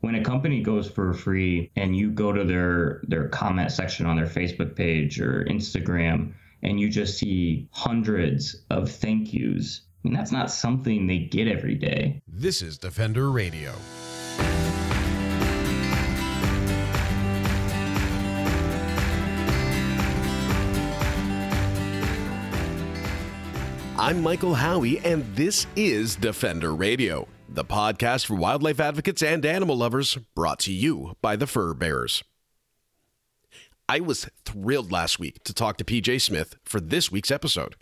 when a company goes fur free and you go to their their comment section on their Facebook page or Instagram and you just see hundreds of thank yous, I mean that's not something they get every day. This is Defender Radio. I'm Michael Howie, and this is Defender Radio, the podcast for wildlife advocates and animal lovers, brought to you by the Fur Bearers. I was thrilled last week to talk to PJ Smith for this week's episode.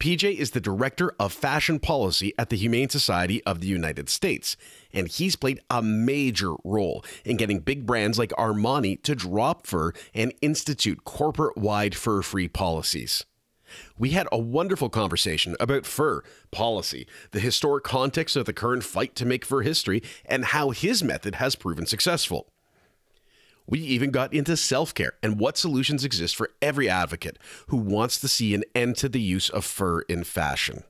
PJ is the Director of Fashion Policy at the Humane Society of the United States, and he's played a major role in getting big brands like Armani to drop fur and institute corporate wide fur free policies. We had a wonderful conversation about fur policy, the historic context of the current fight to make fur history, and how his method has proven successful. We even got into self care and what solutions exist for every advocate who wants to see an end to the use of fur in fashion.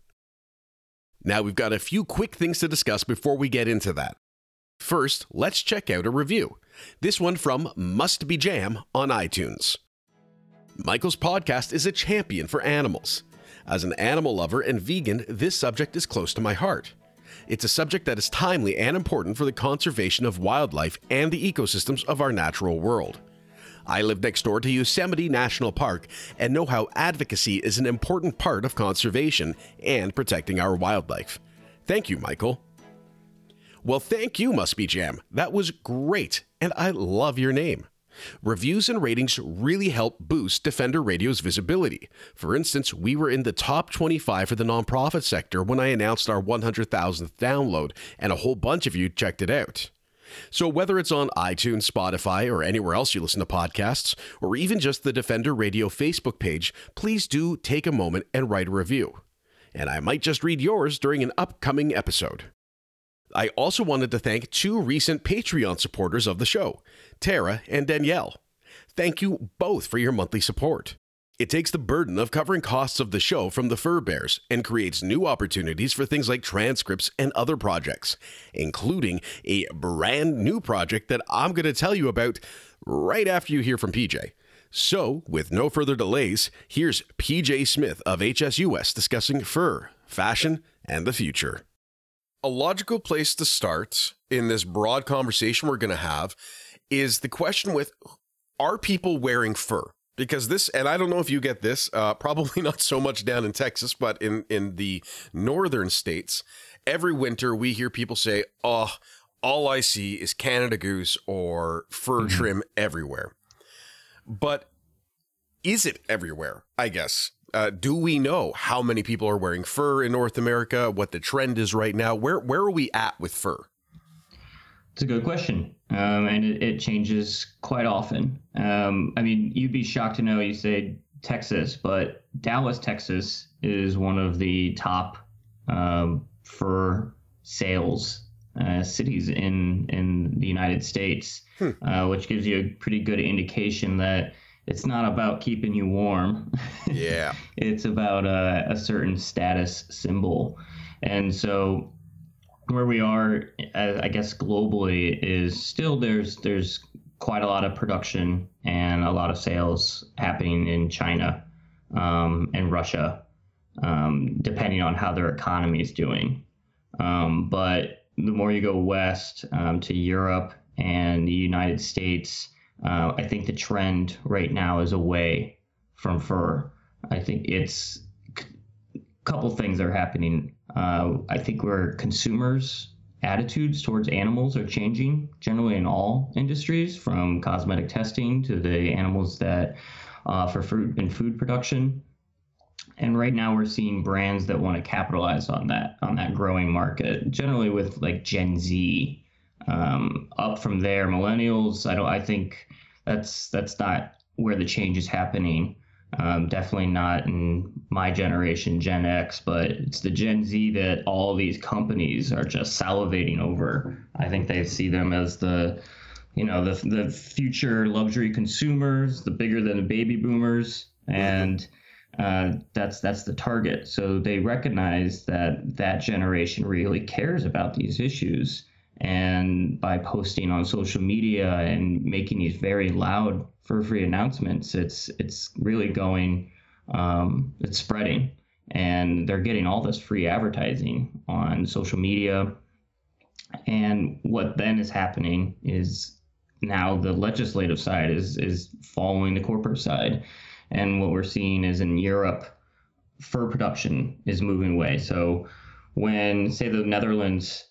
Now, we've got a few quick things to discuss before we get into that. First, let's check out a review. This one from Must Be Jam on iTunes. Michael's podcast is a champion for animals. As an animal lover and vegan, this subject is close to my heart. It's a subject that is timely and important for the conservation of wildlife and the ecosystems of our natural world. I live next door to Yosemite National Park and know how advocacy is an important part of conservation and protecting our wildlife. Thank you, Michael. Well, thank you, Must Be Jam. That was great, and I love your name. Reviews and ratings really help boost Defender Radio's visibility. For instance, we were in the top 25 for the nonprofit sector when I announced our 100,000th download, and a whole bunch of you checked it out. So, whether it's on iTunes, Spotify, or anywhere else you listen to podcasts, or even just the Defender Radio Facebook page, please do take a moment and write a review. And I might just read yours during an upcoming episode. I also wanted to thank two recent Patreon supporters of the show, Tara and Danielle. Thank you both for your monthly support. It takes the burden of covering costs of the show from the Fur Bearers and creates new opportunities for things like transcripts and other projects, including a brand new project that I'm going to tell you about right after you hear from PJ. So, with no further delays, here's PJ Smith of HSUS discussing fur, fashion, and the future a logical place to start in this broad conversation we're going to have is the question with are people wearing fur? Because this and i don't know if you get this uh, probably not so much down in texas but in in the northern states every winter we hear people say oh all i see is canada goose or fur mm-hmm. trim everywhere. But is it everywhere? I guess uh, do we know how many people are wearing fur in North America? What the trend is right now? Where where are we at with fur? It's a good question, um, and it, it, changes quite often. Um, I mean, you'd be shocked to know you say Texas, but Dallas, Texas, is one of the top um, fur sales uh, cities in in the United States, hmm. uh, which gives you a pretty good indication that it's not about keeping you warm. Yeah. it's about a, a, certain status symbol. And so where we are, I guess globally, is still there's there's quite a lot of production and a lot of sales happening in China um, and Russia, um, depending on how their economy is doing. Um, but the more you go west um, to Europe and the United States, uh, I think the trend right now is away from fur. I think it's a couple things are happening. Uh, I think where consumers' attitudes towards animals are changing generally in all industries, from cosmetic testing to the animals that uh, for fruit and food production. And right now we're seeing brands that want to capitalize on that on that growing market, generally with like Gen Z. Um, up from there, millennials. I don't. I think that's that's not where the change is happening. Um, definitely not in my generation, Gen X, but it's the Gen Z that all these companies are just salivating over. I think they see them as the, you know, the the future luxury consumers, the bigger than the baby boomers, and uh, that's that's the target. So they recognize that that generation really cares about these issues And by posting on social media and making these very loud fur free announcements, it's it's really going, um, it's spreading, and they're getting all this free advertising on social media. And what then is happening is now the legislative side is is following the corporate side, and what we're seeing is in Europe, fur production is moving away. So when say the Netherlands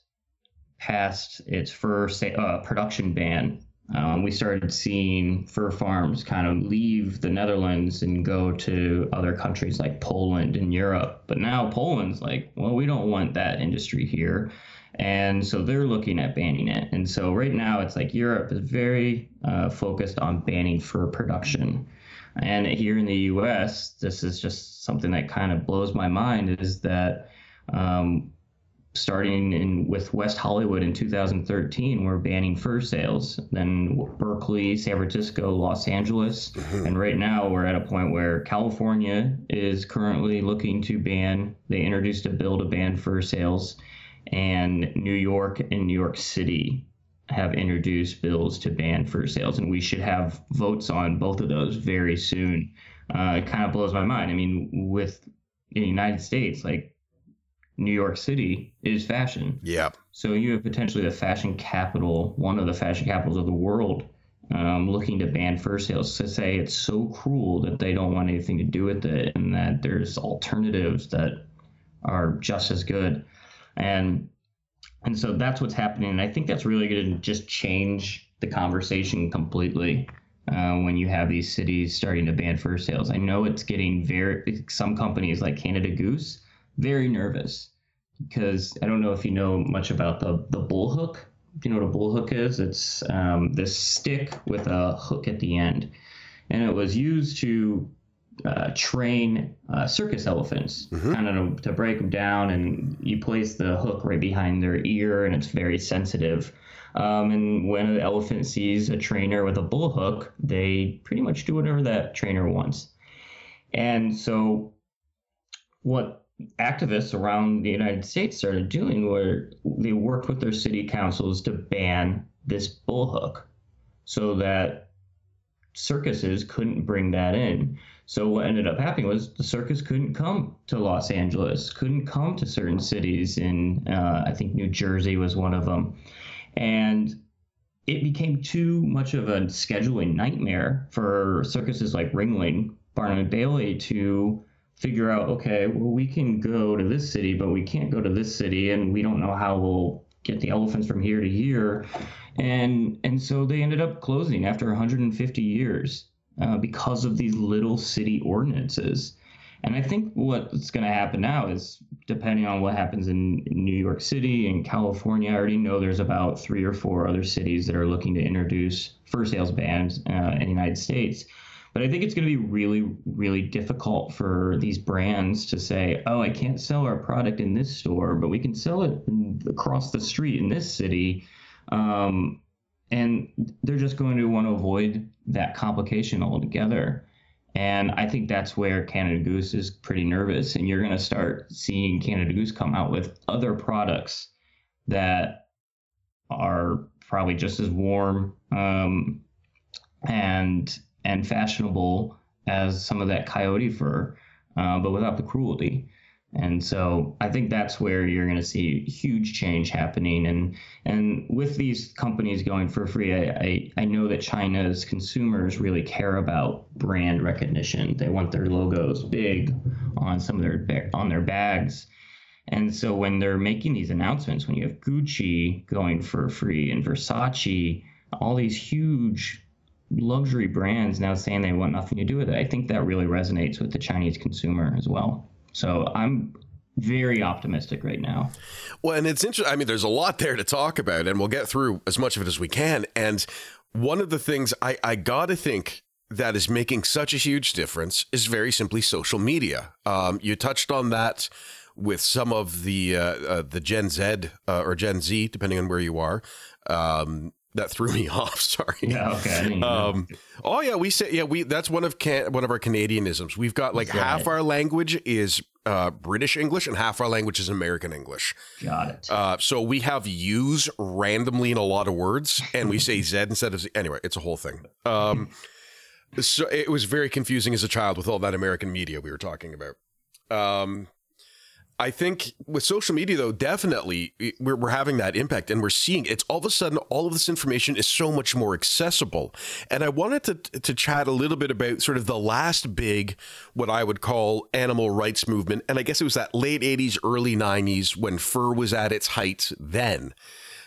passed its fur uh, production ban, um, we started seeing fur farms kind of leave the Netherlands and go to other countries like Poland and Europe. But now Poland's like, well, we don't want that industry here. And so they're looking at banning it. And so right now it's like Europe is very uh, focused on banning fur production. And here in the US, this is just something that kind of blows my mind is that um, starting in with West Hollywood in 2013, we're banning fur sales. Then Berkeley, San Francisco, Los Angeles, mm-hmm. and right now we're at a point where California is currently looking to ban. They introduced a bill to ban fur sales, and New York and New York City have introduced bills to ban fur sales, and we should have votes on both of those very soon. Uh, it kind of blows my mind. I mean, with the United States, like New York City is fashion. Yeah. So you have potentially the fashion capital, one of the fashion capitals of the world, um, looking to ban fur sales to say it's so cruel that they don't want anything to do with it and that there's alternatives that are just as good. And and so that's what's happening. And I think that's really going to just change the conversation completely uh, when you have these cities starting to ban fur sales. I know it's getting very, some companies like Canada Goose, very nervous because I don't know if you know much about the, the bull hook. Do you know what a bull hook is? It's um, this stick with a hook at the end. And it was used to uh, train uh, circus elephants, mm-hmm. kind of to, to, break them down. And you place the hook right behind their ear, and it's very sensitive. Um, and when an elephant sees a trainer with a bull hook, they pretty much do whatever that trainer wants. And so, what activists around the United States started doing were they worked with their city councils to ban this bull hook so that circuses couldn't bring that in. So what ended up happening was the circus couldn't come to Los Angeles, couldn't come to certain cities in uh, I think New Jersey was one of them, and it became too much of a scheduling nightmare for circuses like Ringling, Barnum and Bailey to figure out okay, well we can go to this city, but we can't go to this city, and we don't know how we'll get the elephants from here to here, and and so they ended up closing after 150 years uh, because of these little city ordinances. And I think what's going to happen now is, depending on what happens in New York City and California, I already know there's about three or four other cities that are looking to introduce fur sales bans uh, in the United States. But I think it's going to be really, really difficult for these brands to say, oh, I can't sell our product in this store, but we can sell it across the street in this city. Um, and they're just going to want to avoid that complication altogether. And I think that's where Canada Goose is pretty nervous. And you're going to start seeing Canada Goose come out with other products that are probably just as warm um, and and fashionable as some of that coyote fur, uh, but without the cruelty. And so I think that's where you're going to see huge change happening. And and with these companies going fur free, I, I, I, know that China's consumers really care about brand recognition. They want their logos big on some of their on their bags. And so when they're making these announcements, when you have Gucci going fur free and Versace, all these huge luxury brands now saying they want nothing to do with it, I think that really resonates with the Chinese consumer as well. So I'm very optimistic right now. Well, and it's interesting. I mean, there's a lot there to talk about, and we'll get through as much of it as we can. And one of the things I, I got to think that is making such a huge difference is very simply social media. Um, you touched on that with some of the uh, uh, the Gen Z uh, or Gen Z, depending on where you are. Um, that threw me off. Sorry. Yeah. Okay. Um, oh yeah, we say yeah. We that's one of can one of our Canadianisms. We've got like half our language is uh, British English and half our language is American English. Got it. Uh, so we have use randomly in a lot of words, and we say Z instead of Z. Anyway, it's a whole thing. Um, so it was very confusing as a child with all that American media we were talking about. Um, I think with social media, though, definitely we're, we're having that impact and we're seeing it's all of a sudden all of this information is so much more accessible. And I wanted to, to chat a little bit about sort of the last big, what I would call animal rights movement. And I guess it was that late 80s, early 90s when fur was at its height then.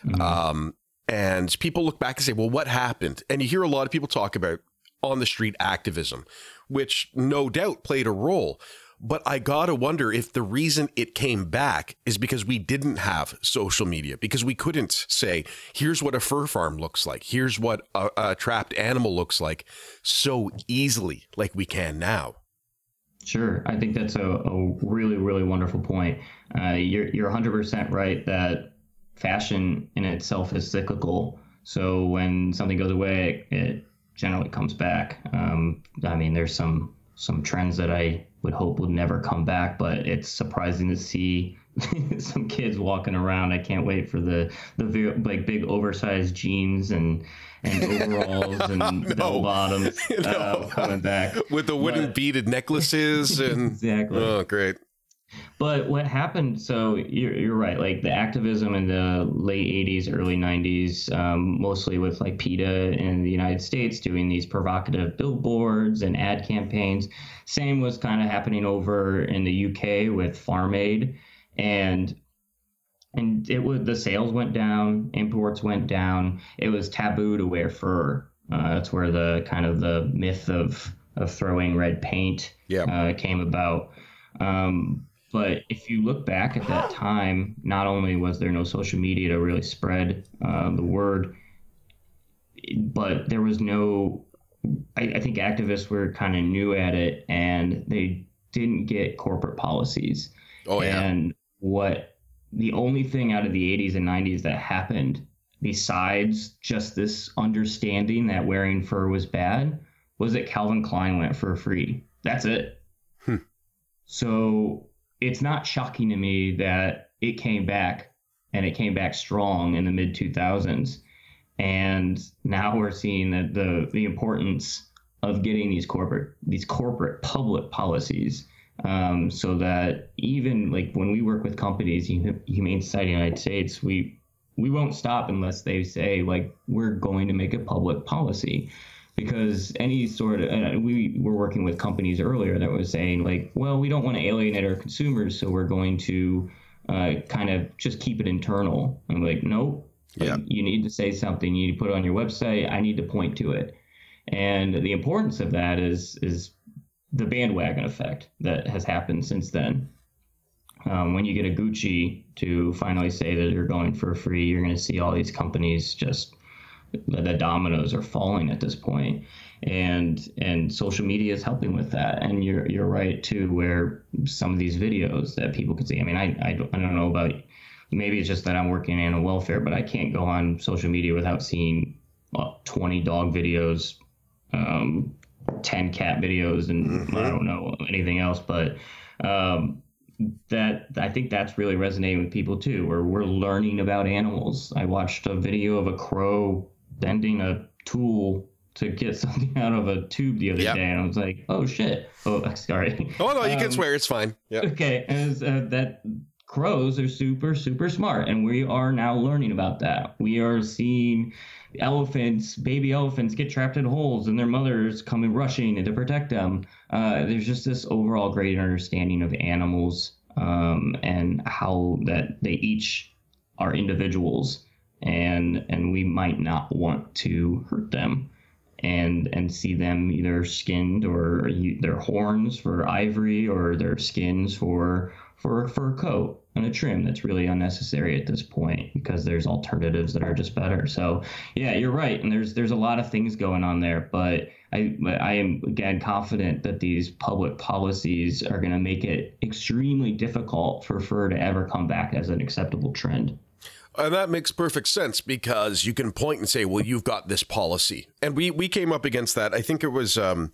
Mm-hmm. Um, and people look back and say, well, what happened? And you hear a lot of people talk about on the street activism, which no doubt played a role. But I gotta wonder if the reason it came back is because we didn't have social media, because we couldn't say, here's what a fur farm looks like, here's what a, a trapped animal looks like so easily like we can now. Sure. I think that's a, a really, really wonderful point. Uh, you're, you're 100% right that fashion in itself is cyclical. So when something goes away, it generally comes back. Um, I mean, there's some some trends that I would hope would never come back, but it's surprising to see some kids walking around. I can't wait for the the like big oversized jeans and and overalls and no. bell bottoms uh, no. coming back with the wooden but, beaded necklaces and exactly. Oh, great. But what happened? So you're, you're right. Like the activism in the late 80s, early 90s, um, mostly with like PETA in the United States doing these provocative billboards and ad campaigns. Same was kind of happening over in the UK with Farm Aid, and and it was the sales went down, imports went down. It was taboo to wear fur. Uh, that's where the kind of the myth of of throwing red paint yep. uh, came about. Um, but if you look back at that time, not only was there no social media to really spread uh, the word, but there was no. I, I think activists were kind of new at it, and they didn't get corporate policies. Oh yeah. And what the only thing out of the 80s and 90s that happened besides just this understanding that wearing fur was bad was that Calvin Klein went fur free. That's it. Hmm. So it's not shocking to me that it came back and it came back strong in the mid 2000s. And now we're seeing that the the importance of getting these corporate these corporate public policies um, so that even like when we work with companies, Humane Society of the United States, we we won't stop unless they say like we're going to make a public policy because any sort of uh, we were working with companies earlier that was saying like well we don't want to alienate our consumers so we're going to uh, kind of just keep it internal. I'm like nope. Yeah. you need to say something you need to put it on your website i need to point to it. And the importance of that is is the bandwagon effect that has happened since then. Um, when you get a gucci to finally say that you're going fur free you're going to see all these companies just the dominoes are falling at this point and and social media is helping with that and you're you're right too where some of these videos that people can see i mean i i don't, I don't know about maybe it's just that i'm working in animal welfare but i can't go on social media without seeing well, 20 dog videos um, 10 cat videos and mm-hmm. i don't know anything else but um, that I think that's really resonating with people too, where we're learning about animals. I watched a video of a crow bending a tool to get something out of a tube the other yep. day, and I was like, "Oh shit!" Oh, sorry. Oh no, you um, can swear. It's fine. Yeah. Okay, and uh, that crows are super super smart, and we are now learning about that. We are seeing elephants, baby elephants, get trapped in holes, and their mothers coming rushing to protect them. Uh, there's just this overall great understanding of animals um, and how that they each are individuals and and we might not want to hurt them and and see them either skinned or their horns for ivory or their skins for for a fur coat and a trim that's really unnecessary at this point because there's alternatives that are just better. So yeah, you're right, and there's there's a lot of things going on there, but I I am again confident that these public policies are going to make it extremely difficult for fur to ever come back as an acceptable trend. And that makes perfect sense because you can point and say, well, you've got this policy. And we, we came up against that. I think it was um,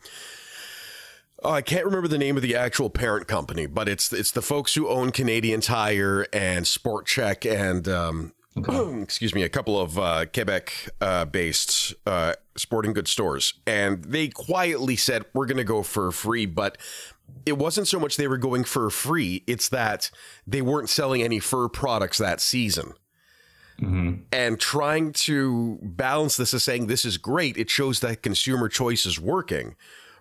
Oh, I can't remember the name of the actual parent company, but it's it's the folks who own Canadian Tire and Sport Chek and um, okay. excuse me, a couple of uh, Quebec uh, based uh, sporting goods stores, and they quietly said we're going to go fur free, but it wasn't so much they were going fur free; it's that they weren't selling any fur products that season. Mm-hmm. And trying to balance this as saying this is great, it shows that consumer choice is working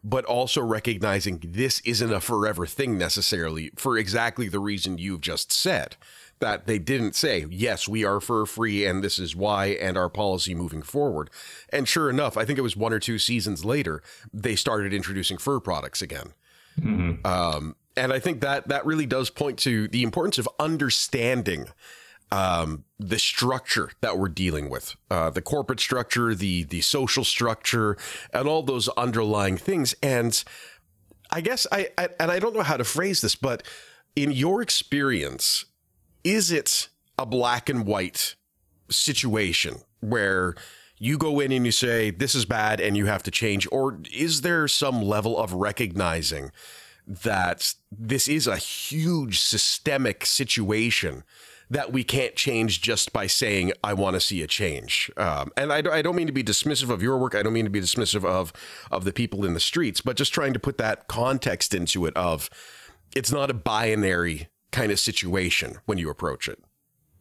but also recognizing this isn't a forever thing necessarily for exactly the reason you've just said. That they didn't say, yes, we are fur free and this is why and our policy moving forward. And sure enough, I think it was one or two seasons later, they started introducing fur products again. Mm-hmm. Um, and I think that that really does point to the importance of understanding um, the structure that we're dealing with, uh, the corporate structure, the the social structure, and all those underlying things. And I guess I, I and I don't know how to phrase this, but in your experience, is it a black and white situation where you go in and you say this is bad and you have to change, or is there some level of recognizing that this is a huge systemic situation? That we can't change just by saying I want to see a change. Um, and I, I don't mean to be dismissive of your work. I don't mean to be dismissive of of the people in the streets, but just trying to put that context into it. Of it's not a binary kind of situation when you approach it.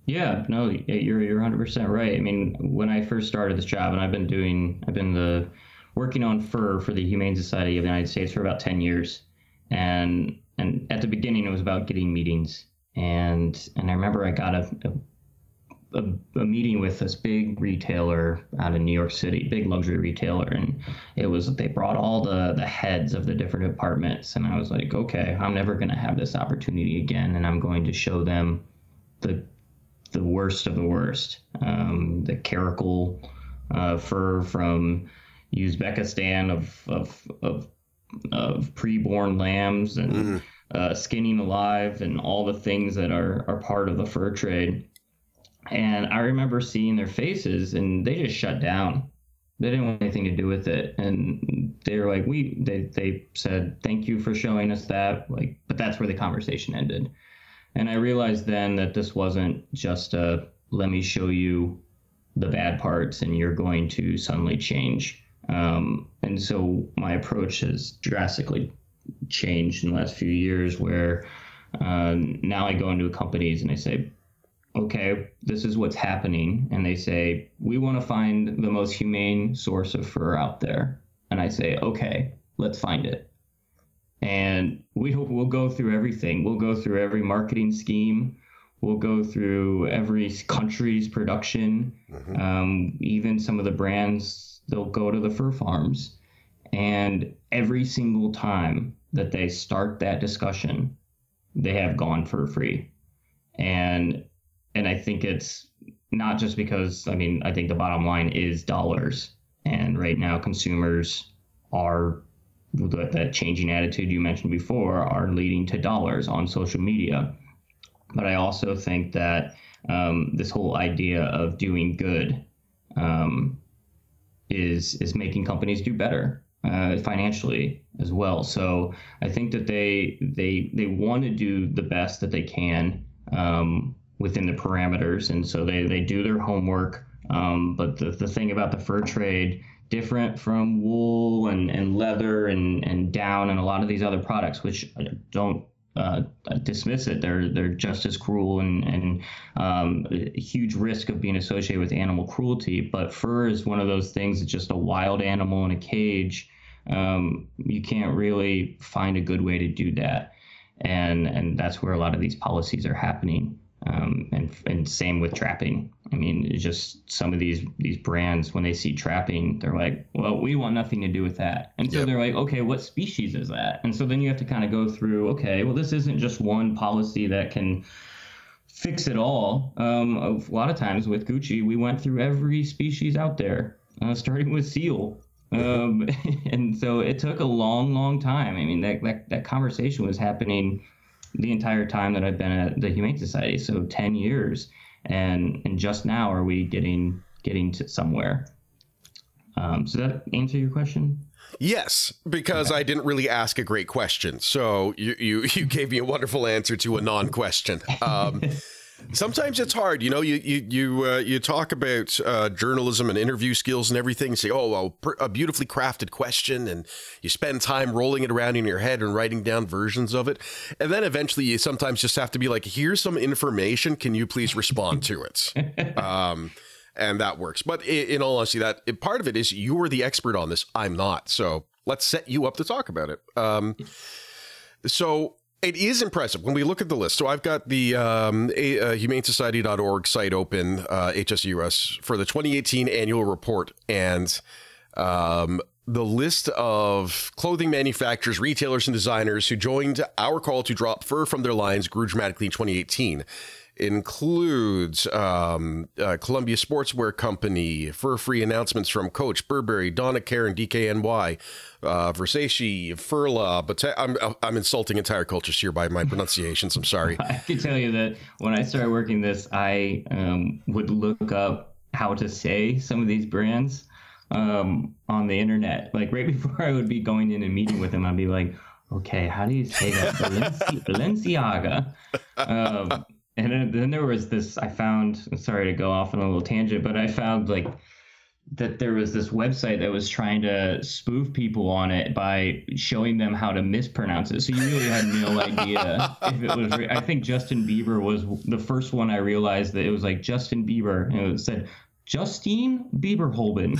Yeah, no, you're you're 100 percent right. I mean, when I first started this job, and I've been doing, I've been the working on fur for the Humane Society of the United States for about 10 years, and and at the beginning it was about getting meetings and and I remember I got a, a, a, meeting with this big retailer out of New York City, big luxury retailer, and it was they brought all the the heads of the different departments, and I was like, okay, I'm never going to have this opportunity again, and I'm going to show them the the worst of the worst, um, the karakul uh, fur from Uzbekistan of of of, of preborn lambs and. Mm uh, skinning alive and all the things that are, are part of the fur trade. And I remember seeing their faces and they just shut down. They didn't want anything to do with it. And they were like, we, they, they said, thank you for showing us that. Like, but that's where the conversation ended. And I realized then that this wasn't just a, let me show you the bad parts and you're going to suddenly change. Um, and so my approach has drastically changed in the last few years where um, now I go into companies and I say, okay, this is what's happening. And they say, we want to find the most humane source of fur out there. And I say, okay, let's find it. And we we'll go through everything. We'll go through every marketing scheme. We'll go through every country's production. Mm-hmm. Um, even some of the brands, they'll go to the fur farms. And every single time that they start that discussion, they have gone fur free. And and I think it's not just because I mean I think the bottom line is dollars. And right now consumers are that, changing attitude you mentioned before are leading to dollars on social media. But I also think that um, this whole idea of doing good um, is is making companies do better uh, financially as well. So I think that they they they want to do the best that they can um, within the parameters, and so they they do their homework. Um, but the, the thing about the fur trade, different from wool and, and leather and, and down and a lot of these other products, which don't uh, dismiss it. They're they're just as cruel and and um, huge risk of being associated with animal cruelty. But fur is one of those things. It's just a wild animal in a cage. Um, you can't really find a good way to do that, and and that's where a lot of these policies are happening. Um, and and same with trapping. I mean, just some of these these brands when they see trapping, they're like, well, we want nothing to do with that. And so yep. they're like, okay, what species is that? And so then you have to kind of go through, okay, well, this isn't just one policy that can fix it all. Um, a lot of times with Gucci, we went through every species out there, uh, starting with seal. Um, and so it took a long, long time. I mean, that, that, that conversation was happening the entire time that I've been at the Humane Society, so 10 years, and and just now are we getting getting to somewhere. Um, so that answer your question? Yes, because okay. I didn't really ask a great question. So you you, you gave me a wonderful answer to a non-question. Um, sometimes it's hard, you know. You you you uh, you talk about uh, journalism and interview skills and everything. And say, oh well, a beautifully crafted question, and you spend time rolling it around in your head and writing down versions of it, and then eventually you sometimes just have to be like, here's some information. Can you please respond to it? Um, and that works. But in, in all honesty, that part of it is you're the expert on this. I'm not. So let's set you up to talk about it. Um, so it is impressive when we look at the list. So I've got the um, a, uh, humanesociety.org site open, uh, HSUS, for the 2018 annual report. And um, the list of clothing manufacturers, retailers, and designers who joined our call to drop fur from their lines grew dramatically in 2018 includes um, uh, Columbia Sportswear Company, fur free announcements from Coach, Burberry, Donna Karan, DKNY, uh, Versace, Furla. But I'm, I'm insulting entire cultures here by my pronunciations. I'm sorry. I can tell you that when I started working this, I um, would look up how to say some of these brands um, on the internet. Like right before I would be going in and meeting with them, I'd be like, okay, how do you say that? Balenci- Balenciaga. Um, and then, then there was this i found sorry to go off on a little tangent but i found like that there was this website that was trying to spoof people on it by showing them how to mispronounce it. So you really had no idea if it was. Re- I think Justin Bieber was the first one I realized that it was like Justin Bieber, and it said Justine Bieberholben.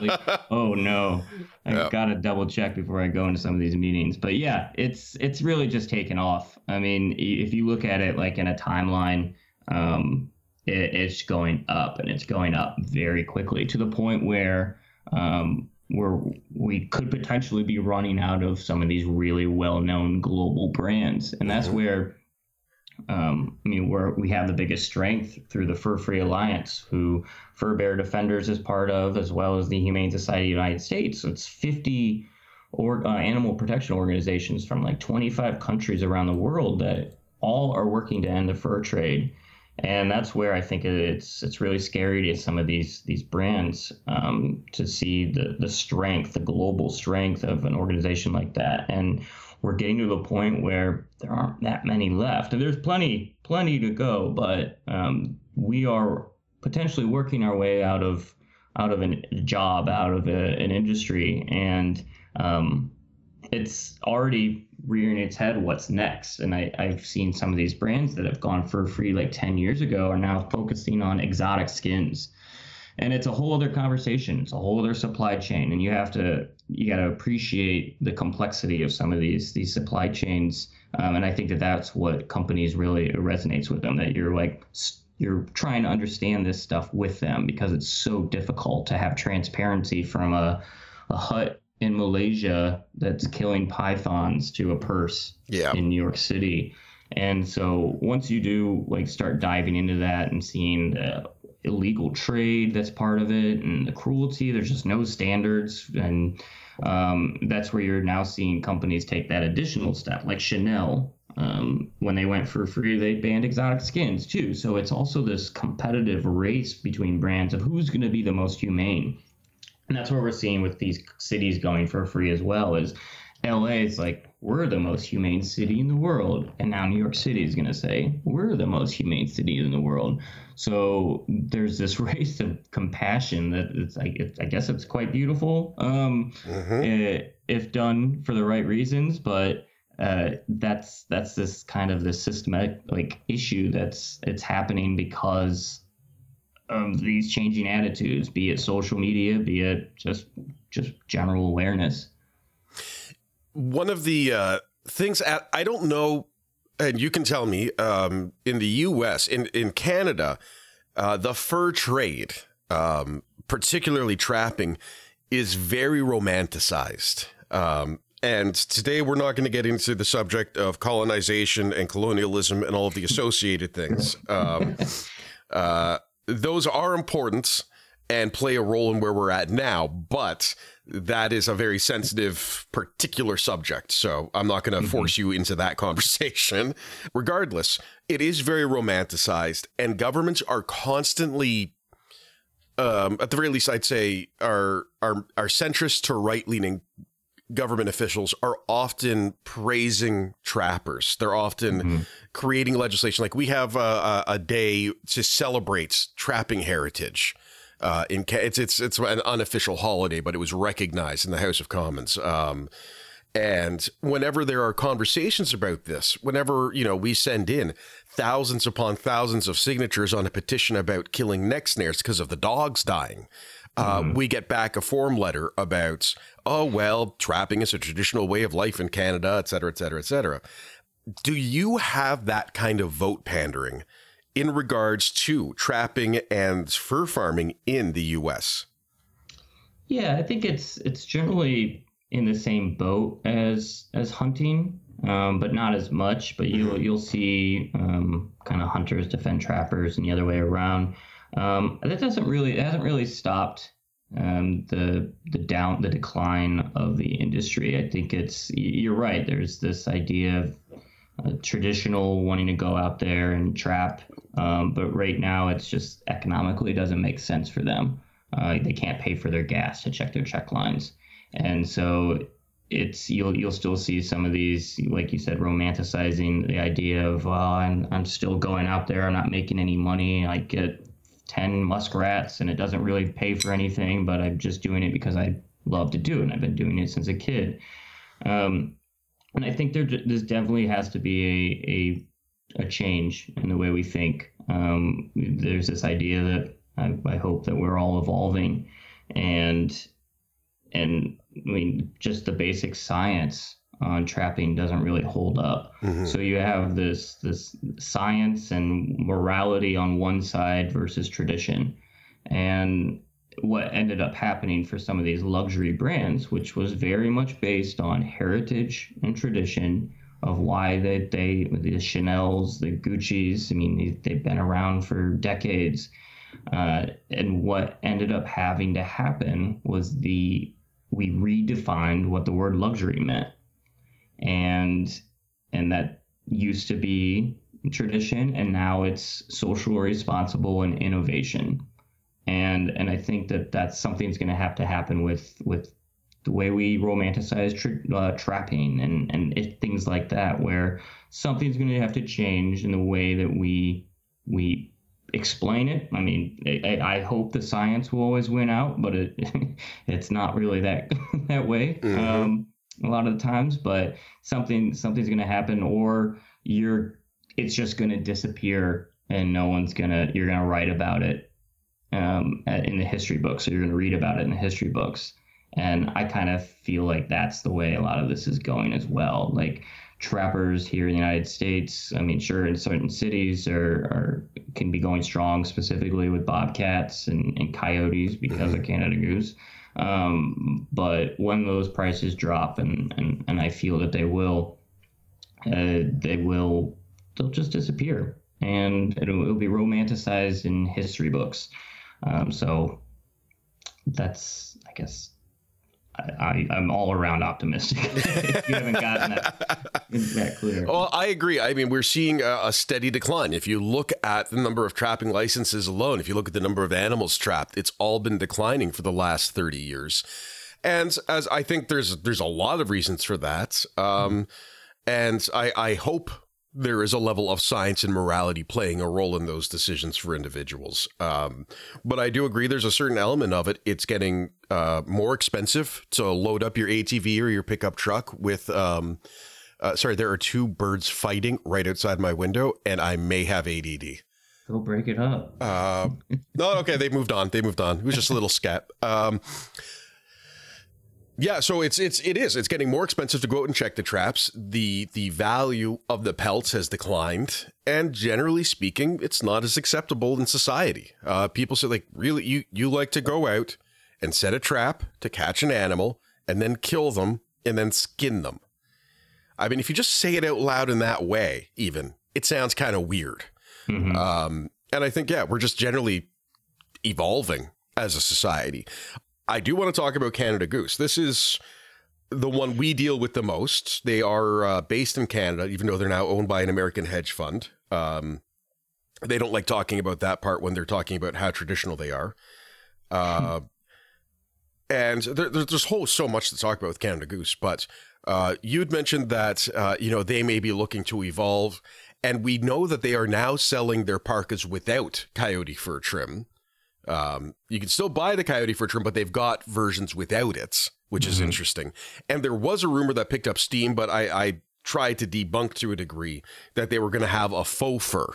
like, oh no, I yep. gotta double check before I go into some of these meetings. But yeah, it's it's really just taken off. I mean, if you look at it like in a timeline, um, it, it's going up and it's going up very quickly to the point where um, where we could potentially be running out of some of these really well-known global brands, and that's mm-hmm. where um, I mean, we're, we have the biggest strength through the Fur Free Alliance, who Fur-Bearer Defenders is part of, as well as the Humane Society of the United States. So it's 50 or, uh, animal protection organizations from like 25 countries around the world that all are working to end the fur trade. And that's where I think it's it's really scary to some of these these brands um, to see the the strength, the global strength of an organization like that. And we're getting to the point where there aren't that many left, and there's plenty, plenty to go. But um, we are potentially working our way out of out of a job, out of a, an industry, and um, it's already rearing its head. What's next? And I, I've seen some of these brands that have gone fur free like 10 years ago are now focusing on exotic skins and it's a whole other conversation. It's a whole other supply chain. And you have to you got to appreciate the complexity of some of these these supply chains. Um, and i think that that's what companies really resonates with them that you're like you're trying to understand this stuff with them because it's so difficult to have transparency from a, a hut in malaysia that's killing pythons to a purse yeah. in new york city. And so once you do like start diving into that and seeing the illegal trade that's part of it and the cruelty. There's just no standards. And um, that's where you're now seeing companies take that additional step, like Chanel. Um, when they went fur free, they banned exotic skins too. So it's also this competitive race between brands of who's going to be the most humane. And that's what we're seeing with these cities going fur free as well. Is LA is like we're the most humane city in the world, and now New York City is going to say we're the most humane city in the world. So there's this race of compassion that it's like it's, I guess it's quite beautiful um, mm-hmm. it, eh, if done for the right reasons, but uh, that's that's this kind of this systematic like issue that's it's happening because of these changing attitudes, be it social media, be it just just general awareness. One of the uh, things at, I don't know and you can tell me um, in the U.S. in in Canada, uh, the fur trade, um, particularly trapping, is very romanticized. Um, and today we're not going to get into the subject of colonization and colonialism and all of the associated things. Um, uh, those are important and play a role in where we're at now, but that is a very sensitive, particular subject. So I'm not going to mm-hmm. force you into that conversation. Regardless, it is very romanticized, and governments are constantly um, at the very least, I'd say our our our centrist to right leaning government officials are often praising trappers. They're often mm-hmm. creating legislation. Like we have a, a, day to celebrate trapping heritage. Uh, in it's it's it's an unofficial holiday, but it was recognized in the House of Commons. Um, and whenever there are conversations about this, whenever you know we send in thousands upon thousands of signatures on a petition about killing neck snares because of the dogs dying, uh, mm-hmm. we get back a form letter about, oh, well, trapping is a traditional way of life in Canada, et cetera, et cetera, et cetera. Do you have that kind of vote pandering in regards to trapping and fur farming in the U.S.? Yeah, I think it's it's generally in the same boat as as hunting, um, but not as much. But you'll mm-hmm. you'll see um, kind of hunters defend trappers and the other way around. Um, that doesn't really, it hasn't really stopped um, the the down the decline of the industry. I think it's you're right. There's this idea of traditional wanting to go out there and trap, um, but right now it's just economically doesn't make sense for them. Uh, they can't pay for their gas to check their check lines, and so it's you'll you'll still see some of these like you said romanticizing the idea of well I'm I'm still going out there I'm not making any money I get 10 muskrats and it doesn't really pay for anything, but I'm just doing it because I love to do it. And I've been doing it since a kid. Um, and I think there this definitely has to be a, a, a change in the way we think. Um, there's this idea that I, I hope that we're all evolving and and I mean just the basic science on trapping doesn't really hold up. Mm-hmm. So you have this this science and morality on one side versus tradition. And what ended up happening for some of these luxury brands, which was very much based on heritage and tradition of why they, they the Chanel's, the Gucci's, I mean, they, have been around for decades. Uh, and what ended up having to happen was the we redefined what the word luxury meant and and that used to be tradition and now it's social responsible and innovation and and i think that that's something's going to have to happen with with the way we romanticize tra- uh, trapping and and it, things like that where something's going to have to change in the way that we we explain it i mean I, I hope the science will always win out but it it's not really that that way mm-hmm. um, a lot of the times, but something something's going to happen, or you're it's just going to disappear, and no one's gonna you're gonna write about it um, in the history books, or you're gonna read about it in the history books. And I kind of feel like that's the way a lot of this is going as well. Like trappers here in the United States, I mean, sure, in certain cities are, are can be going strong, specifically with bobcats and, and coyotes because of Canada Goose. Um, but when those prices drop, and, and, and I feel that they will, uh, they will, they'll just disappear, and it'll, it'll be romanticized in history books. Um, so that's, I guess, I, am all around optimistic. you haven't gotten that, that clear. Well, I agree. I mean, we're seeing a, a, steady decline. If you look at the number of trapping licenses alone, if you look at the number of animals trapped, it's all been declining for the last 30 years. And as I think there's there's a lot of reasons for that. Um, and I, I hope there is a level of science and morality playing a role in those decisions for individuals. Um, but I do agree there's a certain element of it. It's getting uh, more expensive to load up your ATV or your pickup truck with. Um, uh, sorry, there are two birds fighting right outside my window, and I may have ADD. Go break it up. Uh, no, okay, they moved on. They moved on. It was just a little scat. Um, yeah, so it's it's it is. It's getting more expensive to go out and check the traps. The the value of the pelts has declined, and generally speaking, it's not as acceptable in society. Uh, people say like, really, you you like to go out and set a trap to catch an animal and then kill them and then skin them. I mean, if you just say it out loud in that way, even it sounds kind of weird. Mm-hmm. Um, and I think yeah, we're just generally evolving as a society. I do want to talk about Canada Goose. This is the one we deal with the most. They are uh, based in Canada, even though they're now owned by an American hedge fund. Um, they don't like talking about that part when they're talking about how traditional they are. Uh, and there, there's whole so much to talk about with Canada Goose, but uh, you'd mentioned that uh, you know they may be looking to evolve, and we know that they are now selling their parkas without coyote fur trim. Um, you can still buy the coyote fur trim, but they've got versions without it, which is Mhm. interesting. And there was a rumor that picked up steam, but I, I tried to debunk to a degree that they were going to have a faux fur.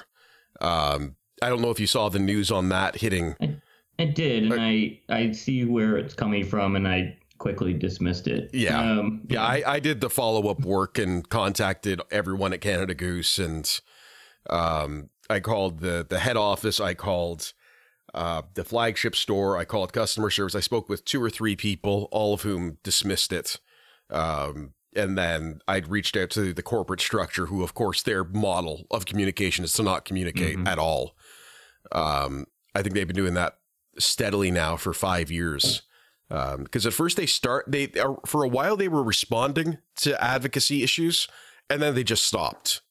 Um, I don't know if you saw the news on that hitting. I did, and But- I I see where it's coming from, and I quickly dismissed it. Yeah. Um, Yeah, I, I did the follow up work and contacted everyone at Canada Goose, and um, I called the the head office. I called uh, the flagship store. I called customer service. I spoke with two or three people, all of whom dismissed it. Um, and then I'd reached out to the corporate structure, who, of course, their model of communication is to not communicate Mhm. at all. Um, I think they've been doing that steadily now for five years. Because at first they start they are for a while they were responding to advocacy issues, and then they just stopped.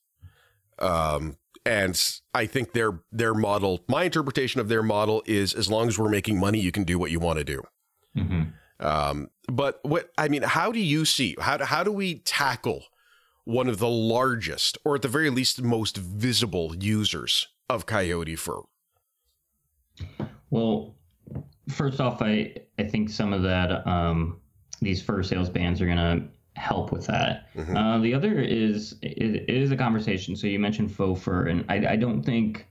Um, and I think their their model, my interpretation of their model is as long as we're making money, you can do what you want to do. mhm. Um, but what I mean, how do you see how do, how do we tackle one of the largest, or at the very least, most visible users of coyote fur? Well, first off, I I think some of that um, these fur sales bans are gonna help with that. Mhm. Uh, the other is it, it is a conversation. So you mentioned faux fur, and I I don't think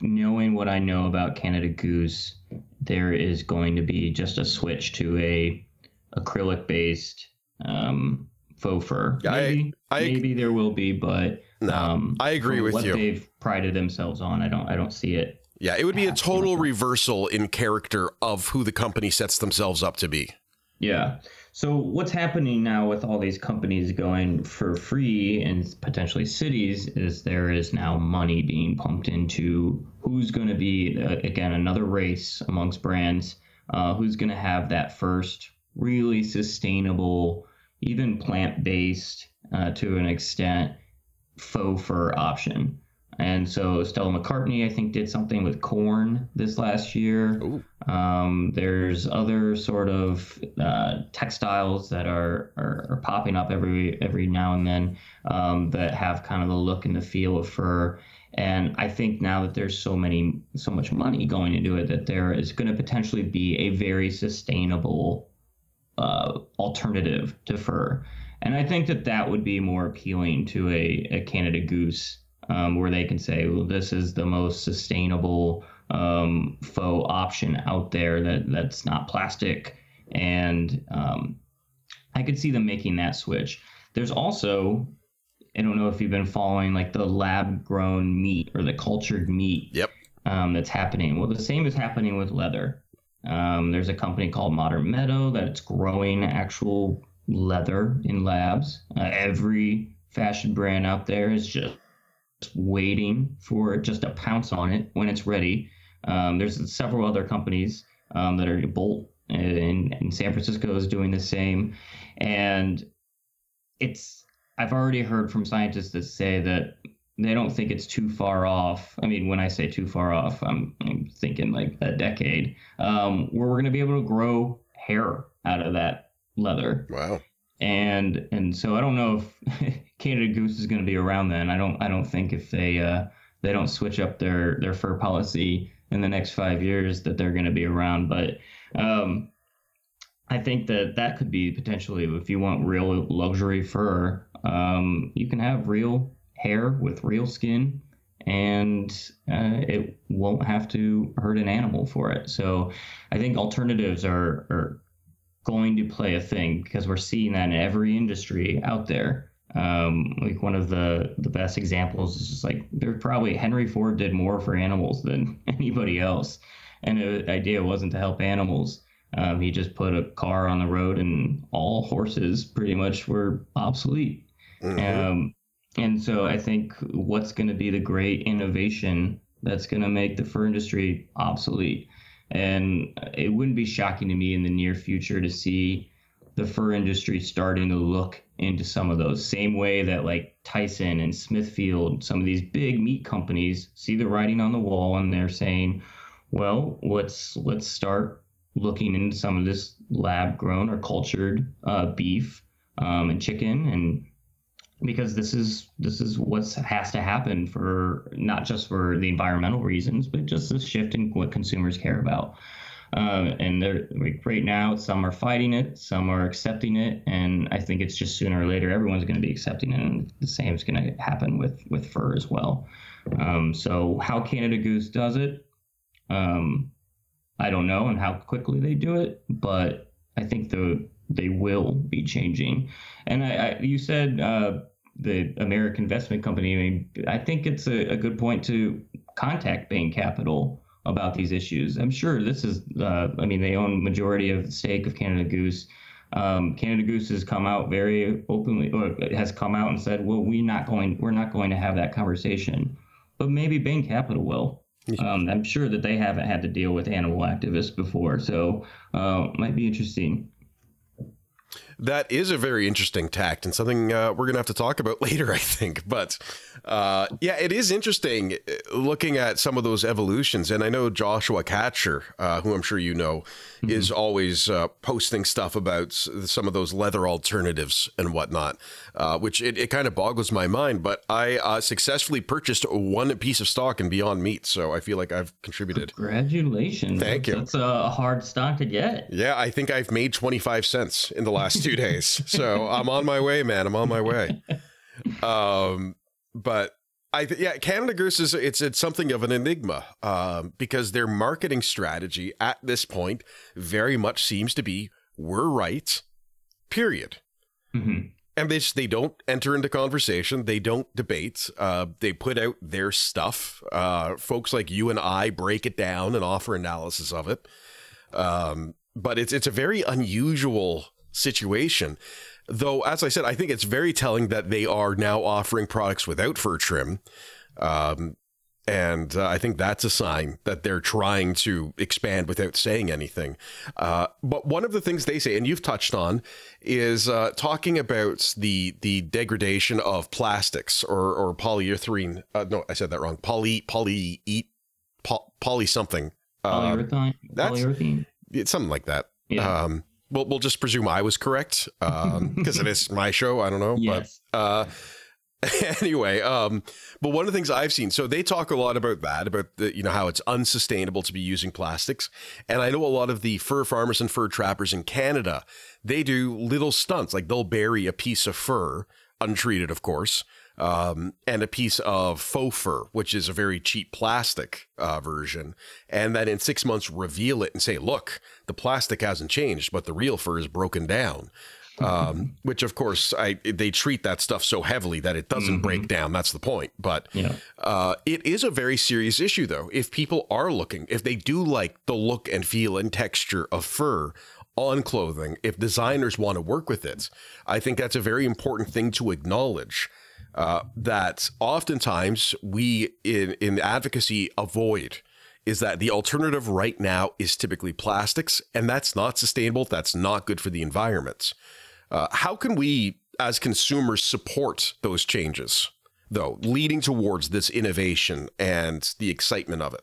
knowing what I know about Canada Goose, there is going to be just a switch to a acrylic based um, faux fur. Yeah, I- maybe, I- maybe there will be, but No, um, I agree with what you. They've prided themselves on. I don't I don't see it. Yeah, it would be a total reversal in character of who the company sets themselves up to be. Yeah. So what's happening now with all these companies going fur free and potentially cities is there is now money being pumped into who's going to be uh, again another race amongst brands uh, who's going to have that first really sustainable even plant-based uh, to an extent faux fur option and so Stella McCartney, I think, did something with corn this last year. Um, there's other sort of uh, textiles that are, are, are popping up every every now and then um, that have kind of the look and the feel of fur. And I think now that there's so many so much money going into it that there is going to potentially be a very sustainable uh, alternative to fur. And I think that that would be more appealing to a, a Canada Goose, um, where they can say, well, this is the most sustainable um, faux option out there that that's not plastic. And um, I could see them making that switch. There's also, I don't know if you've been following like the lab grown meat or the cultured meat Yep. um, that's happening. Well, the same is happening with leather. Um, there's a company called Modern Meadow that's growing actual leather in labs. Uh, every fashion brand out there is just waiting for just to pounce on it when it's ready. Um, there's several other companies um, that are Bolt in, in San Francisco is doing the same, and it's I've already heard from scientists that say that they don't think it's too far off. I mean, when I say too far off, I'm, I'm thinking like a decade, um, where we're going to be able to grow hair out of that leather Wow. And and so I don't know if Canada Goose is going to be around then. I don't I don't think if they uh, they don't switch up their their fur policy in the next five years that they're going to be around. But um, I think that that could be potentially if you want real luxury fur, um, you can have real hair with real skin. And uh, it won't have to hurt an animal for it. So, I think alternatives are, are going to play a thing because we're seeing that in every industry out there. Um, like one of the the best examples is just like there's probably Henry Ford did more for animals than anybody else, and the idea wasn't to help animals. Um, he just put a car on the road, and all horses pretty much were obsolete. Mhm. Um, and so I think what's going to be the great innovation that's going to make the fur industry obsolete. And it wouldn't be shocking to me in the near future to see the fur industry starting to look into some of those. Same way that like Tyson and Smithfield, some of these big meat companies see the writing on the wall and they're saying, well, let's let's start looking into some of this lab grown or cultured uh, beef um, and chicken and because this is this is what has to happen for not just for the environmental reasons but just this shift in what consumers care about uh, and they're like right now some are fighting it some are accepting it and i think it's just sooner or later everyone's going to be accepting it and the same is going to happen with with fur as well um, so how canada goose does it um, I don't know and how quickly they do it, but I think the they will be changing. And I, I you said uh, the American Investment Company. I mean, I think it's a, a, good point to contact Bain Capital about these issues. I'm sure this is. Uh, I mean, they own majority of the stake of Canada Goose. Um, Canada Goose has come out very openly, or has come out and said, "Well, we're not going. We're not going to have that conversation." But maybe Bain Capital will. Um, I'm sure that they haven't had to deal with animal activists before, so uh, might be interesting. That is a very interesting tact and something uh, we're going to have to talk about later, I think. But uh, yeah, it is interesting uh, looking at some of those evolutions. And I know Joshua Katcher, uh, who I'm sure you know, mm-hmm. is always uh, posting stuff about some of those leather alternatives and whatnot, uh, which it, it kind of boggles my mind. But I successfully purchased one piece of stock in Beyond Meat. So I feel like I've contributed. Congratulations. Thank you. That's a hard stock to get. Yeah, I think I've made 25 cents in the last two days. So I'm on my way, man. I'm on my way. Um, but I th- yeah, Canada Goose is it's it's something of an enigma um, because their marketing strategy at this point very much seems to be we're right, period. Mm-hmm. And they just, they don't enter into conversation. They don't debate. Uh, they put out their stuff. Uh, folks like you and I break it down and offer analysis of it. Um, but it's it's a very unusual situation. Though, as I said, I think it's very telling that they are now offering products without fur trim. Um, and uh, I think that's a sign that they're trying to expand without saying anything. Uh, but one of the things they say, and you've touched on, is uh, talking about the the degradation of plastics or or polyurethane. Uh, no, I said that wrong. Poly poly eat poly, poly something. Uh, Polyurethane. Polyurethane. It's something like that. Yeah. Um, we'll, we'll just presume I was correct because um, it is my show. I don't know, yes. but uh, anyway, um, but one of the things I've seen, so they talk a lot about that, about the, you know how it's unsustainable to be using plastics, and I know a lot of the fur farmers and fur trappers in Canada, they do little stunts, like they'll bury a piece of fur, untreated, of course, um, and a piece of faux fur, which is a very cheap plastic uh, version, and then in six months reveal it and say, "Look, the plastic hasn't changed, but the real fur is broken down." Um, which, of course, I they treat that stuff so heavily that it doesn't mm-hmm. break down. That's the point. But yeah. uh, it is a very serious issue, though. If people are looking, if they do like the look and feel and texture of fur on clothing, if designers want to work with it, I think that's a very important thing to acknowledge uh, that oftentimes we in, in advocacy avoid is that the alternative right now is typically plastics, and that's not sustainable. That's not good for the environment. Uh, how can we, as consumers, support those changes, though, leading towards this innovation and the excitement of it?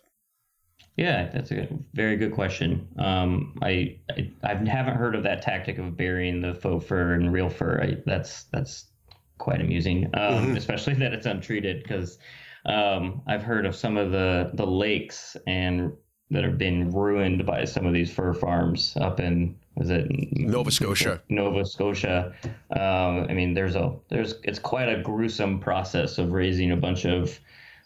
Yeah, that's a very good question. Um, I, I, I haven't heard of that tactic of burying the faux fur and real fur. I, that's that's quite amusing, um, mm-hmm. especially that it's untreated. Because um, I've heard of some of the the lakes and that have been ruined by some of these fur farms up in was it Nova Scotia? Nova Scotia. Um, I mean, there's a there's it's quite a gruesome process of raising a bunch of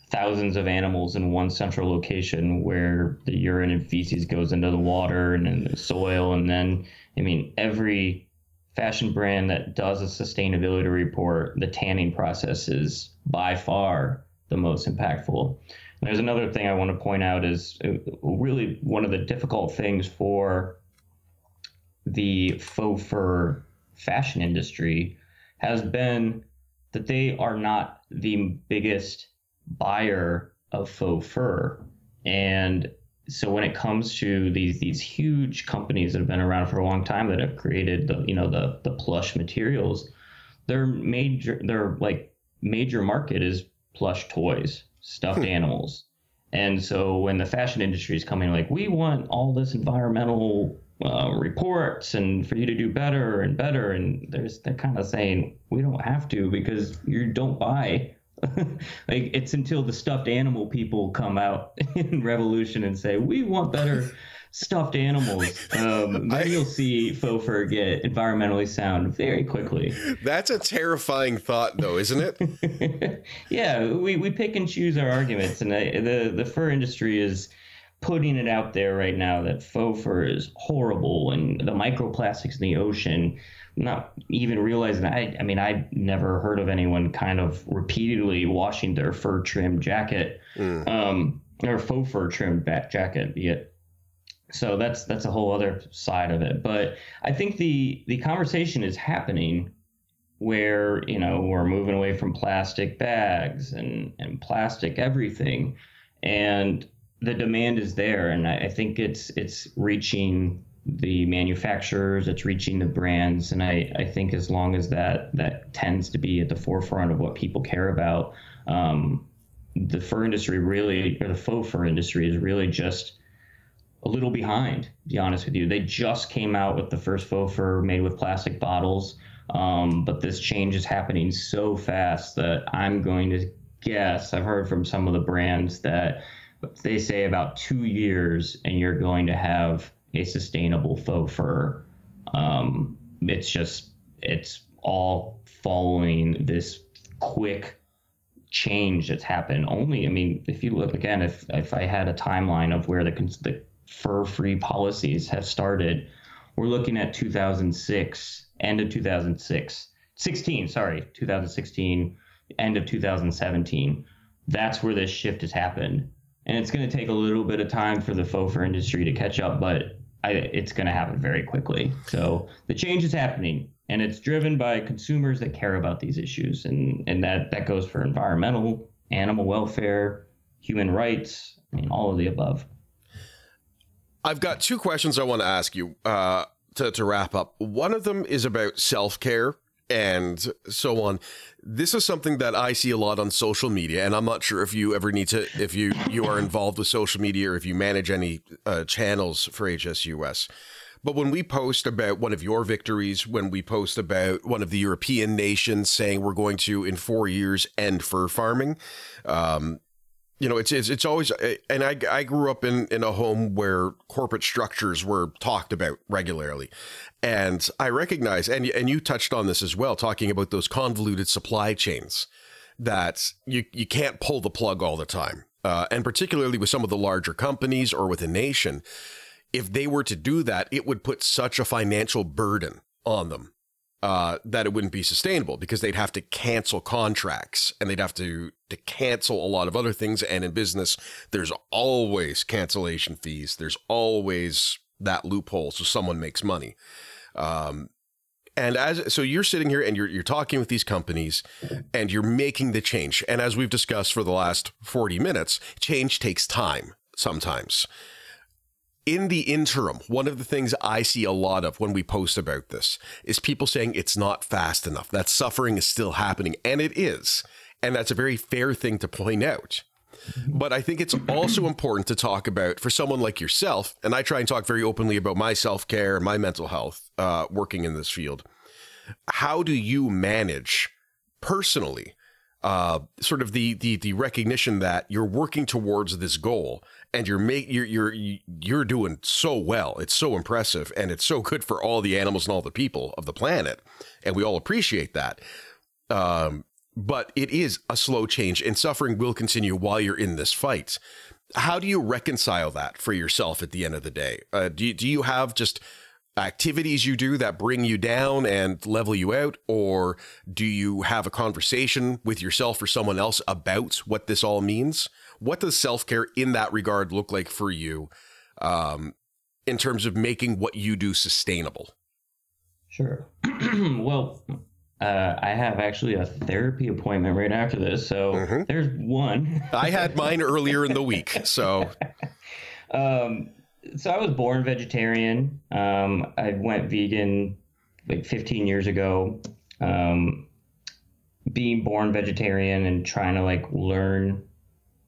thousands of animals in one central location where the urine and feces goes into the water and in the soil and then I mean every fashion brand that does a sustainability report, the tanning process is by far the most impactful. There's another thing I want to point out is uh, really one of the difficult things for the faux fur fashion industry has been that they are not the biggest buyer of faux fur. And so when it comes to these these huge companies that have been around for a long time that have created the you know the the plush materials, their major their like major market is plush toys, stuffed hmm. animals, And so when the fashion industry is coming, like, we want all this environmental uh, reports and for you to do better and better, and there's they're kind of saying we don't have to because you don't buy. like it's until the stuffed animal people come out in revolution and say we want better stuffed animals, um, then you'll see faux fur get environmentally sound very quickly. That's a terrifying thought, though, isn't it? yeah, we, we pick and choose our arguments, and I, the the fur industry is putting it out there right now that faux fur is horrible and the microplastics in the ocean not even realizing I I mean I never heard of anyone kind of repeatedly washing their fur trim jacket mm. um, or faux fur trim jacket be it. So that's that's a whole other side of it. But i think the the conversation is happening where you know we're moving away from plastic bags and and plastic everything. And the demand is there and I, I think it's it's reaching the manufacturers it's reaching the brands and i i think as long as that that tends to be at the forefront of what people care about um, the fur industry really or the faux fur industry is really just a little behind, to be honest with you. They just came out with the first faux fur made with plastic bottles, um, but this change is happening so fast that I'm going to guess. I've heard from some of the brands that they say about two years, and you're going to have a sustainable faux fur. Um, it's just it's all following this quick change that's happened. Only, I mean, if you look again, if if I had a timeline of where the the fur-free policies have started, we're looking at 2006, end of 2006, 16, sorry, 2016, end of 2017. That's where this shift has happened. And it's going to take a little bit of time for the fur industry to catch up, but I, it's going to happen very quickly. So the change is happening, and it's driven by consumers that care about these issues, and and that that goes for environmental, animal welfare, human rights, I mean, all of the above. I've got two questions I want to ask you uh, to, to wrap up. One of them is about self care and so on. This is something that I see a lot on social media, and I'm not sure if you ever need to, if you you are involved with social media or if you manage any uh, channels for HSUS. But when we post about one of your victories, when we post about one of the European nations saying we're going to in four years end fur farming, um, you know, it's it's it's always and I I grew up in in a home where corporate structures were talked about regularly. And I recognize and and you touched on this as well talking about those convoluted supply chains that you you can't pull the plug all the time. Uh, and particularly with some of the larger companies or with a nation, if they were to do that, it would put such a financial burden on them uh, that it wouldn't be sustainable because they'd have to cancel contracts and they'd have to to cancel a lot of other things. And in business, there's always cancellation fees. There's always that loophole so someone makes money. Um, and as so you're sitting here and you're you're talking with these companies and you're making the change. And as we've discussed for the last 40 minutes, change takes time sometimes in the interim, one of the things I see a lot of when we post about this is people saying it's not fast enough, that suffering is still happening. And it is. And that's a very fair thing to point out. But I think it's also important to talk about for someone like yourself, and I try and talk very openly about my self care my mental health uh, working in this field. How do you manage personally uh, sort of the, the the recognition that you're working towards this goal and you're make you're you're you're doing so well. It's so impressive and it's so good for all the animals and all the people of the planet, and we all appreciate that. Um, but it is a slow change, and suffering will continue while you're in this fight. How do you reconcile that for yourself at the end of the day? Uh, do do you have just activities you do that bring you down and level you out? Or do you have a conversation with yourself or someone else about what this all means? What does self care in that regard look like for you um, in terms of making what you do sustainable? Sure. well, uh, I have actually a therapy appointment right after this. So mm-hmm. there's one. I had mine earlier in the week. So. um, so I was born vegetarian. Um, I went vegan like 15 years ago. Um, being born vegetarian and trying to like learn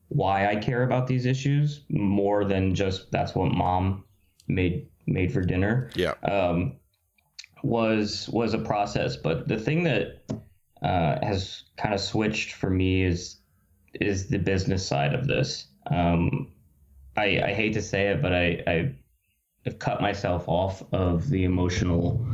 why I care about these issues more than just that's what mom made made for dinner. Yeah. Um, was was a process, but the thing that uh, has kind of switched for me is is the business side of this. Um, I, I hate to say it, but I, I have cut myself off of the emotional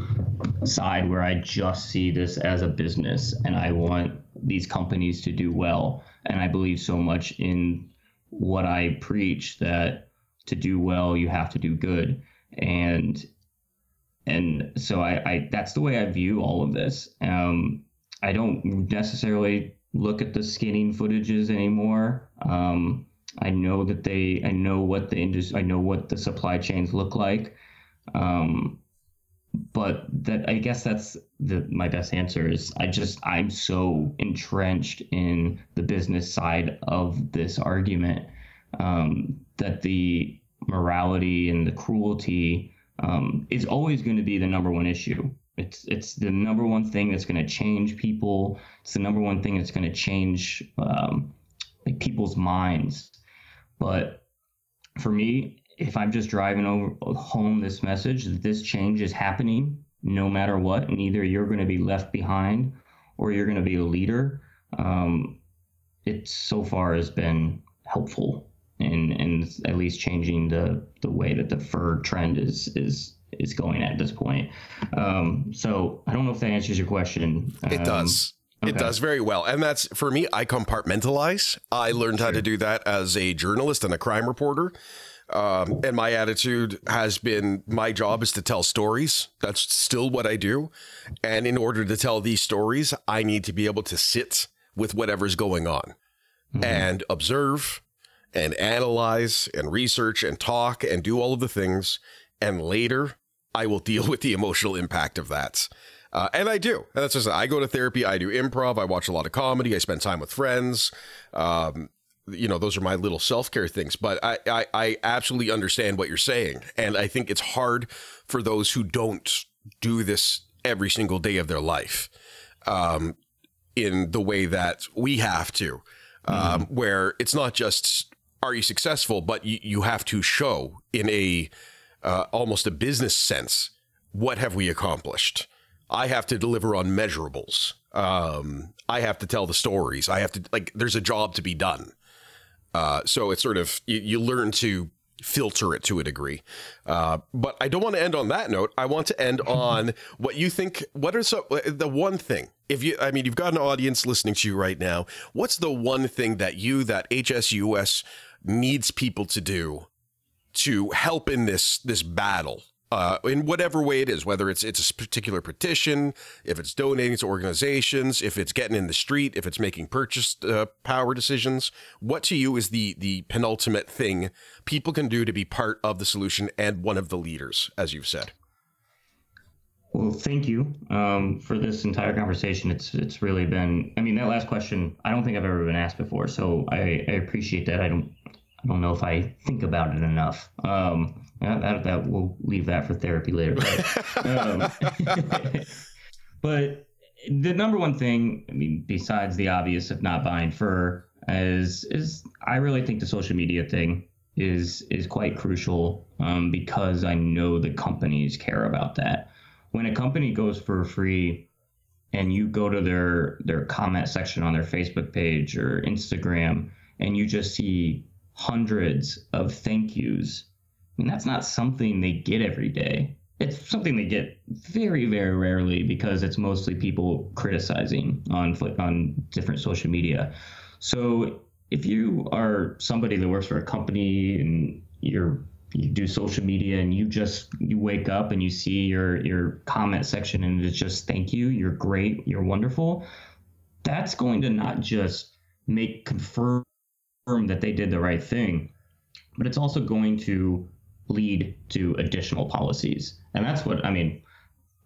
side where I just see this as a business and I want these companies to do well. And I believe so much in what I preach that to do well, you have to do good. And and so I, I that's the way I view all of this. Um, I don't necessarily look at the skinning footages anymore. Um, I know that they, I know what the industry, I know what the supply chains look like. Um, but that I guess that's the my best answer is I just I'm so entrenched in the business side of this argument um, that the morality and the cruelty um, is always going to be the number one issue. It's it's the number one thing that's going to change people. It's the number one thing that's going to change um, like people's minds. But for me, if I'm just driving over home this message that this change is happening no matter what, and either you're going to be left behind or you're going to be a leader, um, it so far has been helpful in in at least changing the the way that the fur trend is is is going at this point. Um, so I don't know if that answers your question. It um, does. Okay. It does very well. And that's for me, I compartmentalize. I learned how to do that as a journalist and a crime reporter. Um, and my attitude has been my job is to tell stories. That's still what I do. And in order to tell these stories, I need to be able to sit with whatever's going on mm-hmm. and observe and analyze and research and talk and do all of the things. And later, I will deal with the emotional impact of that. Uh, and I do. And that's just, I go to therapy, I do improv, I watch a lot of comedy, I spend time with friends. Um, you know, those are my little self care things. But I, I, I absolutely understand what you're saying. And I think it's hard for those who don't do this every single day of their life um, in the way that we have to, um, mm-hmm. where it's not just are you successful, but you, you have to show in a uh, almost a business sense what have we accomplished. I have to deliver on measurables. Um, I have to tell the stories. I have to like. There's a job to be done. Uh, so it's sort of you, you, learn to filter it to a degree. Uh, but I don't want to end on that note. I want to end on what you think. What are so the one thing? If you, I mean, you've got an audience listening to you right now. What's the one thing that you, that HSUS needs people to do to help in this this battle uh, in whatever way it is, whether it's it's a particular petition, if it's donating to organizations, if it's getting in the street, if it's making purchase uh, power decisions. What to you is the the penultimate thing people can do to be part of the solution and one of the leaders, as you've said? Well, thank you um, for this entire conversation. It's it's really been. I mean, that last question, I don't think I've ever been asked before, so I, I appreciate that. I don't I don't know if I think about it enough. Um, that, that we'll leave that for therapy later. But, um, but the number one thing, I mean, besides the obvious of not buying fur, is is I really think the social media thing is is quite crucial um, because I know the companies care about that when a company goes fur free and you go to their their comment section on their Facebook page or Instagram and you just see hundreds of thank yous, I mean that's not something they get every day. It's something they get very very rarely because it's mostly people criticizing on on different social media. So if you are somebody that works for a company and you're you do social media and you just you wake up and you see your your comment section and it's just thank you you're great you're wonderful that's going to not just make confirm that they did the right thing but it's also going to lead to additional policies. And that's what i mean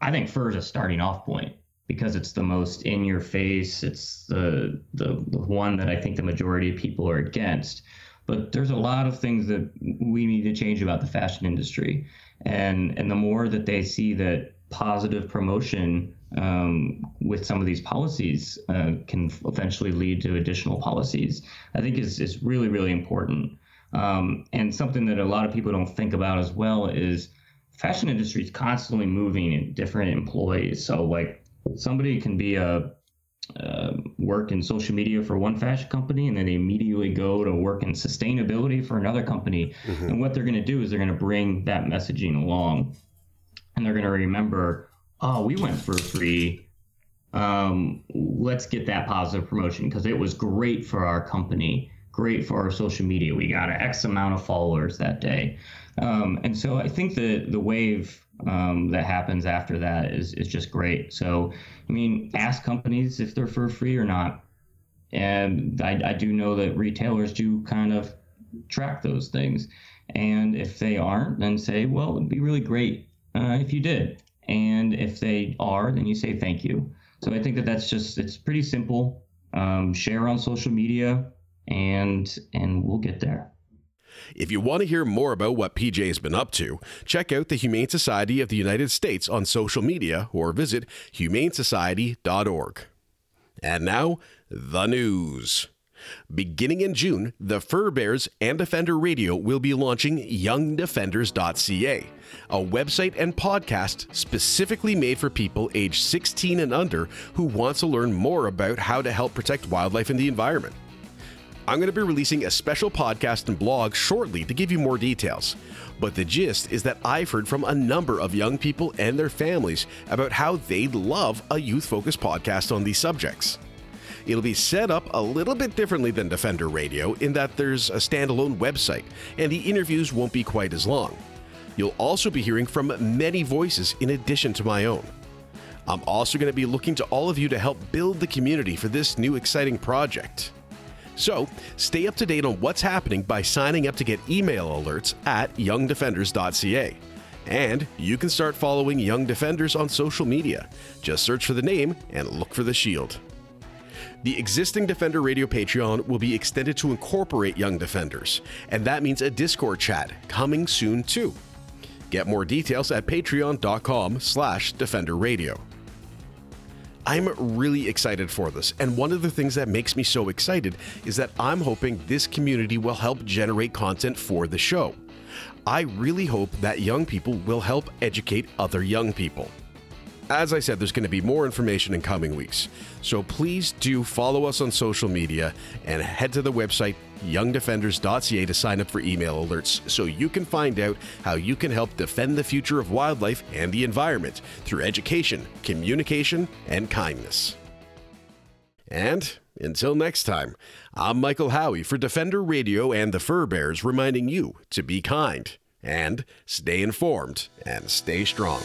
i think fur is a starting off point because it's the most in your face. It's the, the the one that i think the majority of people are against. But there's a lot of things that we need to change about the fashion industry. And and the more that they see that positive promotion um, with some of these policies uh, can eventually lead to additional policies, I think is, is really, really important. Um, and something that a lot of people don't think about as well is fashion industry is constantly moving in different employees. So like somebody can be a uh, work in social media for one fashion company and then they immediately go to work in sustainability for another company. Mm-hmm. And what they're going to do is they're going to bring that messaging along and they're going to remember, oh, we went fur free. Um, let's get that positive promotion because it was great for our company, great for our social media. We got an X amount of followers that day. Um, and so I think the, the wave um, that happens after that is, is just great. So, I mean, ask companies if they're fur free or not. And I, I do know that retailers do kind of track those things. And if they aren't, then say, well, it'd be really great uh, if you did. And if they are, then you say thank you. So I think that that's just, it's pretty simple. Um, share on social media and and we'll get there. If you want to hear more about what PJ has been up to, check out the Humane Society of the United States on social media or visit humanesociety.org. And now, the news. Beginning in June, the Fur Bearers and Defender Radio will be launching youngdefenders.ca, a website and podcast specifically made for people aged 16 and under who want to learn more about how to help protect wildlife and the environment. I'm going to be releasing a special podcast and blog shortly to give you more details. But the gist is that I've heard from a number of young people and their families about how they'd love a youth focused podcast on these subjects. It'll be set up a little bit differently than Defender Radio in that there's a standalone website and the interviews won't be quite as long. You'll also be hearing from many voices in addition to my own. I'm also going to be looking to all of you to help build the community for this new exciting project. So, stay up to date on what's happening by signing up to get email alerts at youngdefenders.ca. And you can start following Young Defenders on social media. Just search for the name and look for the shield. The existing Defender Radio Patreon will be extended to incorporate Young Defenders, and that means a Discord chat coming soon too. Get more details at patreon.com slash defenderradio. I'm really excited for this. And one of the things that makes me so excited is that I'm hoping this community will help generate content for the show. I really hope that young people will help educate other young people. As I said, there's going to be more information in coming weeks. So please do follow us on social media and head to the website youngdefenders.ca to sign up for email alerts so you can find out how you can help defend the future of wildlife and the environment through education, communication, and kindness. And until next time, I'm Michael Howie for Defender Radio and the Fur Bearers reminding you to be kind and stay informed and stay strong.